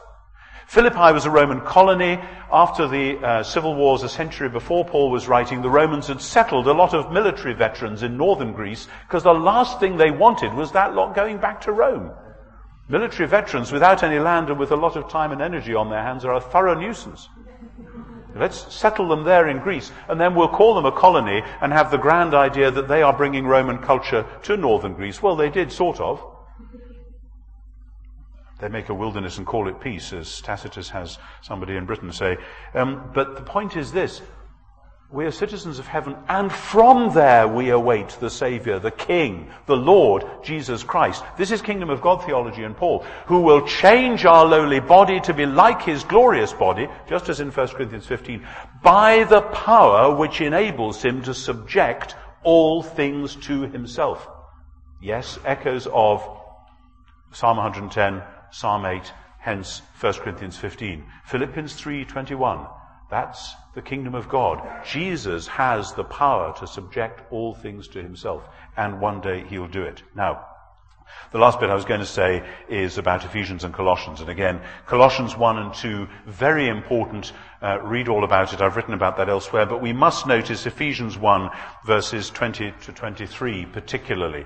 Philippi was a Roman colony. After the uh, civil wars a century before Paul was writing, the Romans had settled a lot of military veterans in northern Greece because the last thing they wanted was that lot going back to Rome. Military veterans without any land and with a lot of time and energy on their hands are a thorough nuisance. Let's settle them there in Greece, and then we'll call them a colony and have the grand idea that they are bringing Roman culture to northern Greece. Well, they did, sort of. They make a wilderness and call it peace, as Tacitus has somebody in Britain say. Um, but the point is this. We are citizens of heaven, and from there we await the Savior, the King, the Lord, Jesus Christ. This is kingdom of God theology in Paul, who will change our lowly body to be like his glorious body, just as in 1 Corinthians 15, by the power which enables him to subject all things to himself. Yes, echoes of Psalm 110, Psalm 8, hence 1 Corinthians 15. Philippians 3:21. That's the kingdom of God. Jesus has the power to subject all things to himself, and one day he'll do it. Now, the last bit I was going to say is about Ephesians and Colossians. And again, Colossians 1 and 2, very important. Uh, read all about it. I've written about that elsewhere. But we must notice Ephesians 1 verses 20 to 23 particularly.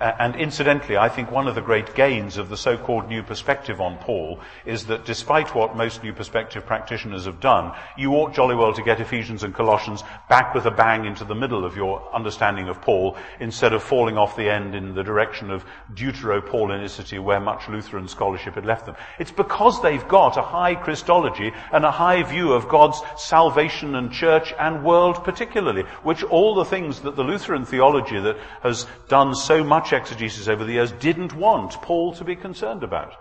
Uh, and incidentally, I think one of the great gains of the so-called new perspective on Paul is that despite what most new perspective practitioners have done, you ought jolly well to get Ephesians and Colossians back with a bang into the middle of your understanding of Paul instead of falling off the end in the direction of Deutero-Paulinicity where much Lutheran scholarship had left them. It's because they've got a high Christology and a high view of God's salvation and church and world particularly, which all the things that the Lutheran theology that has done so much exegesis over the years didn't want Paul to be concerned about.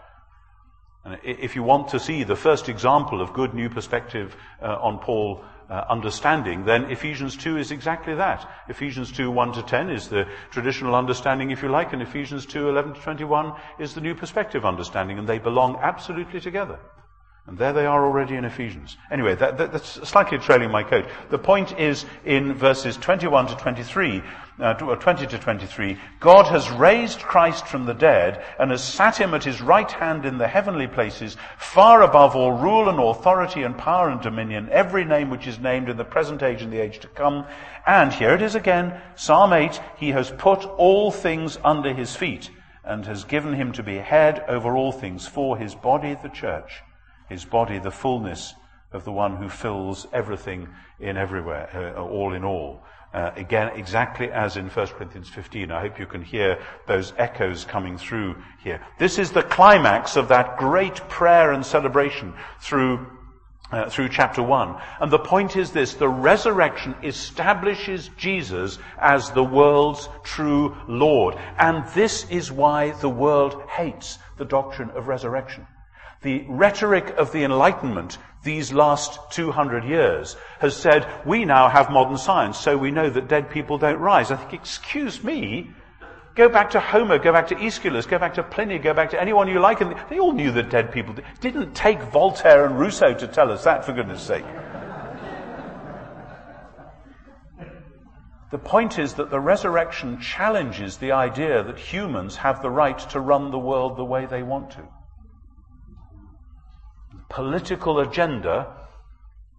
And if you want to see the first example of good new perspective uh, on Paul uh, understanding, then Ephesians 2 is exactly that. Ephesians 2, 1 to 10 is the traditional understanding, if you like, and Ephesians 2, 11 to 21 is the new perspective understanding, and they belong absolutely together. And there they are already in Ephesians. Anyway, that, that, that's slightly trailing my coat. The point is in verses 21 to 23, uh, 20 to 23, God has raised Christ from the dead and has sat him at his right hand in the heavenly places, far above all rule and authority and power and dominion, every name which is named in the present age and the age to come. And here it is again, Psalm 8, he has put all things under his feet and has given him to be head over all things for his body, the church his body the fullness of the one who fills everything in everywhere, uh, all in all. Uh, again, exactly as in 1 Corinthians 15. I hope you can hear those echoes coming through here. This is the climax of that great prayer and celebration through uh, through chapter 1. And the point is this, the resurrection establishes Jesus as the world's true Lord. And this is why the world hates the doctrine of resurrection. The rhetoric of the Enlightenment these last 200 years has said, we now have modern science, so we know that dead people don't rise. I think, excuse me, go back to Homer, go back to Aeschylus, go back to Pliny, go back to anyone you like, and they all knew that dead people did. didn't take Voltaire and Rousseau to tell us that, for goodness sake. The point is that the resurrection challenges the idea that humans have the right to run the world the way they want to political agenda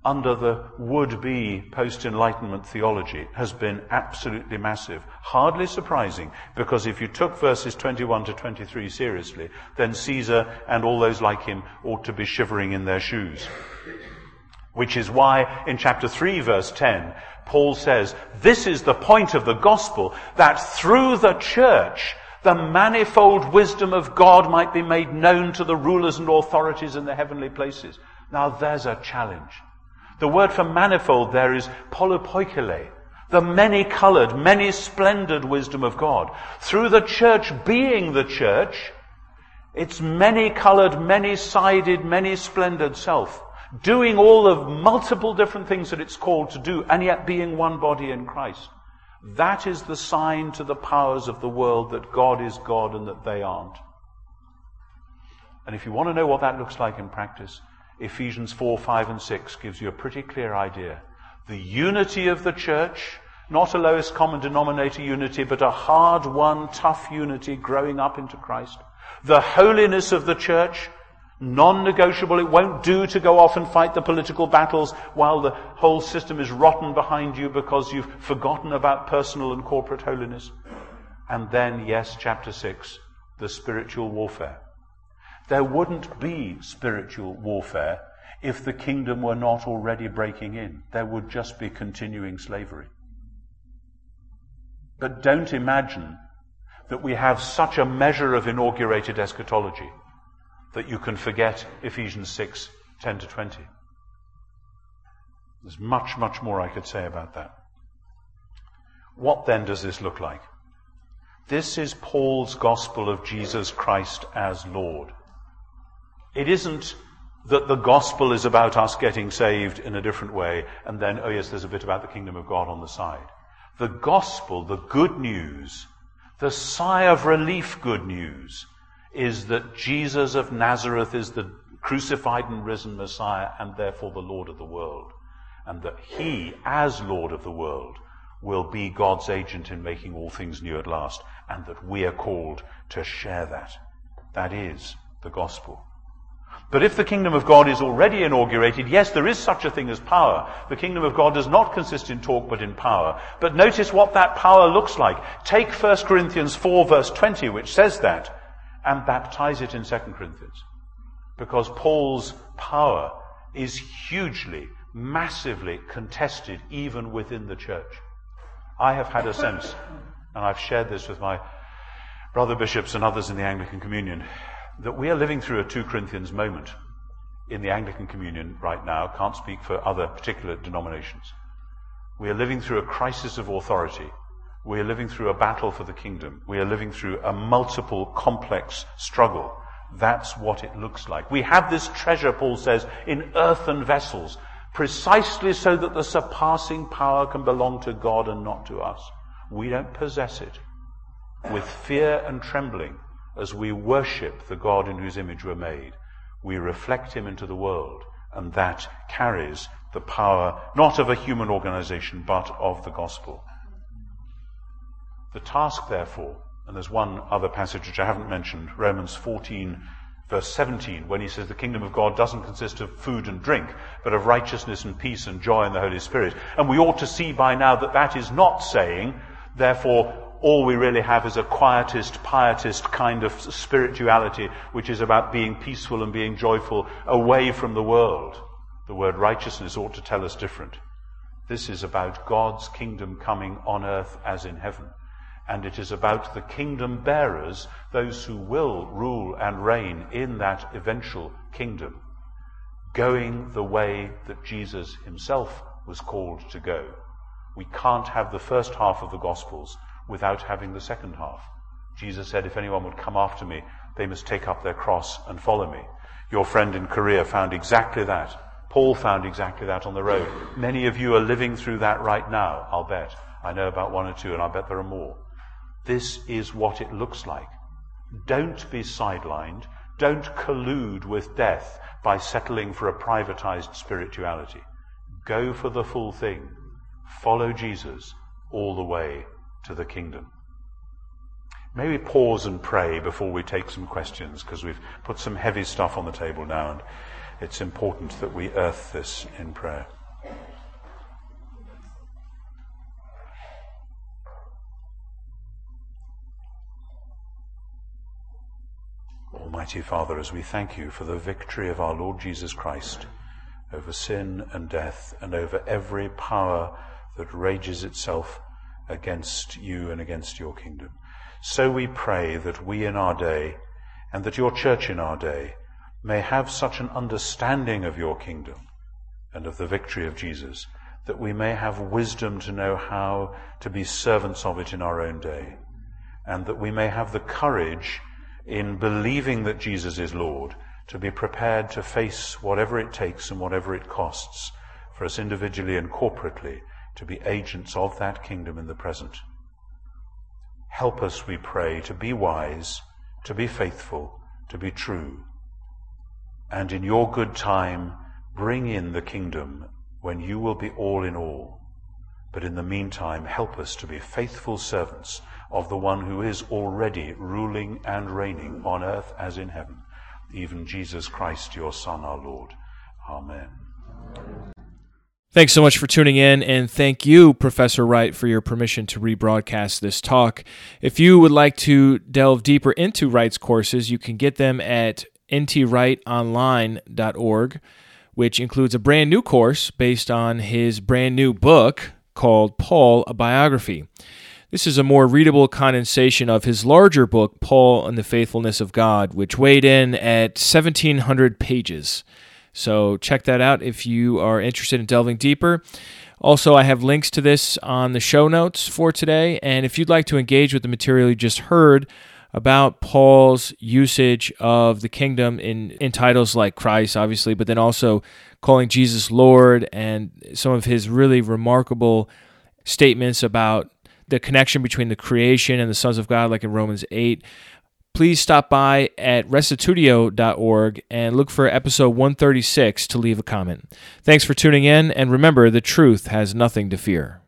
under the would-be post-enlightenment theology has been absolutely massive. Hardly surprising, because if you took verses 21 to 23 seriously, then Caesar and all those like him ought to be shivering in their shoes. Which is why in chapter 3 verse 10, Paul says, this is the point of the gospel, that through the church, the manifold wisdom of God might be made known to the rulers and authorities in the heavenly places. Now there's a challenge. The word for manifold there is polypoikele, the many-colored, many-splendid wisdom of God. Through the church being the church, its many-colored, many-sided, many-splendid self, doing all of multiple different things that it's called to do, and yet being one body in Christ. That is the sign to the powers of the world that God is God and that they aren't. And if you want to know what that looks like in practice, Ephesians 4, 5, and 6 gives you a pretty clear idea. The unity of the church, not a lowest common denominator unity, but a hard won, tough unity growing up into Christ. The holiness of the church, Non-negotiable. It won't do to go off and fight the political battles while the whole system is rotten behind you because you've forgotten about personal and corporate holiness. And then, yes, chapter 6, the spiritual warfare. There wouldn't be spiritual warfare if the kingdom were not already breaking in. There would just be continuing slavery. But don't imagine that we have such a measure of inaugurated eschatology that you can forget Ephesians 6, 10 to 20. There's much, much more I could say about that. What then does this look like? This is Paul's gospel of Jesus Christ as Lord. It isn't that the gospel is about us getting saved in a different way, and then, oh yes, there's a bit about the kingdom of God on the side. The gospel, the good news, the sigh of relief good news, is that Jesus of Nazareth is the crucified and risen Messiah, and therefore the Lord of the world. And that he, as Lord of the world, will be God's agent in making all things new at last, and that we are called to share that. That is the gospel. But if the kingdom of God is already inaugurated, yes, there is such a thing as power. The kingdom of God does not consist in talk but in power. But notice what that power looks like. Take 1 Corinthians 4 verse 20, which says that, and baptize it in 2 Corinthians. Because Paul's power is hugely, massively contested even within the church. I have had a sense, and I've shared this with my brother bishops and others in the Anglican Communion, that we are living through a 2 Corinthians moment in the Anglican Communion right now. Can't speak for other particular denominations. We are living through a crisis of authority. We are living through a battle for the kingdom. We are living through a multiple complex struggle. That's what it looks like. We have this treasure, Paul says, in earthen vessels, precisely so that the surpassing power can belong to God and not to us. We don't possess it. With fear and trembling, as we worship the God in whose image we're made, we reflect him into the world, and that carries the power not of a human organization, but of the gospel. The task, therefore, and there's one other passage which I haven't mentioned, Romans 14, verse 17, when he says the kingdom of God doesn't consist of food and drink, but of righteousness and peace and joy in the Holy Spirit. And we ought to see by now that that is not saying, therefore, all we really have is a quietist, pietist kind of spirituality, which is about being peaceful and being joyful away from the world. The word righteousness ought to tell us different. This is about God's kingdom coming on earth as in heaven. And it is about the kingdom bearers, those who will rule and reign in that eventual kingdom, going the way that Jesus himself was called to go. We can't have the first half of the Gospels without having the second half. Jesus said, If anyone would come after me, they must take up their cross and follow me. Your friend in Korea found exactly that. Paul found exactly that on the road. Many of you are living through that right now, I'll bet. I know about one or two, and I bet there are more. This is what it looks like. Don't be sidelined. Don't collude with death by settling for a privatized spirituality. Go for the full thing. Follow Jesus all the way to the kingdom. May we pause and pray before we take some questions because we've put some heavy stuff on the table now and it's important that we earth this in prayer. Almighty Father, as we thank you for the victory of our Lord Jesus Christ over sin and death and over every power that rages itself against you and against your kingdom. So we pray that we in our day and that your church in our day may have such an understanding of your kingdom and of the victory of Jesus that we may have wisdom to know how to be servants of it in our own day and that we may have the courage in believing that Jesus is Lord to be prepared to face whatever it takes and whatever it costs for us individually and corporately to be agents of that kingdom in the present. Help us, we pray, to be wise, to be faithful, to be true. And in your good time, bring in the kingdom when you will be all in all. But in the meantime, help us to be faithful servants of the one who is already ruling and reigning on earth as in heaven, even Jesus Christ, your Son, our Lord. Amen. Thanks so much for tuning in, and thank you, Professor Wright, for your permission to rebroadcast this talk. If you would like to delve deeper into Wright's courses, you can get them at ntwrightonline.org, which includes a brand new course based on his brand new book called Paul, a Biography. This is a more readable condensation of his larger book, Paul and the Faithfulness of God, which weighed in at 1,700 pages. So check that out if you are interested in delving deeper. Also, I have links to this on the show notes for today. And if you'd like to engage with the material you just heard about Paul's usage of the kingdom in, in titles like Christ, obviously, but then also calling Jesus Lord and some of his really remarkable statements about the connection between the creation and the sons of God, like in Romans 8, please stop by at restitutio.org and look for episode 136 to leave a comment. Thanks for tuning in, and remember the truth has nothing to fear.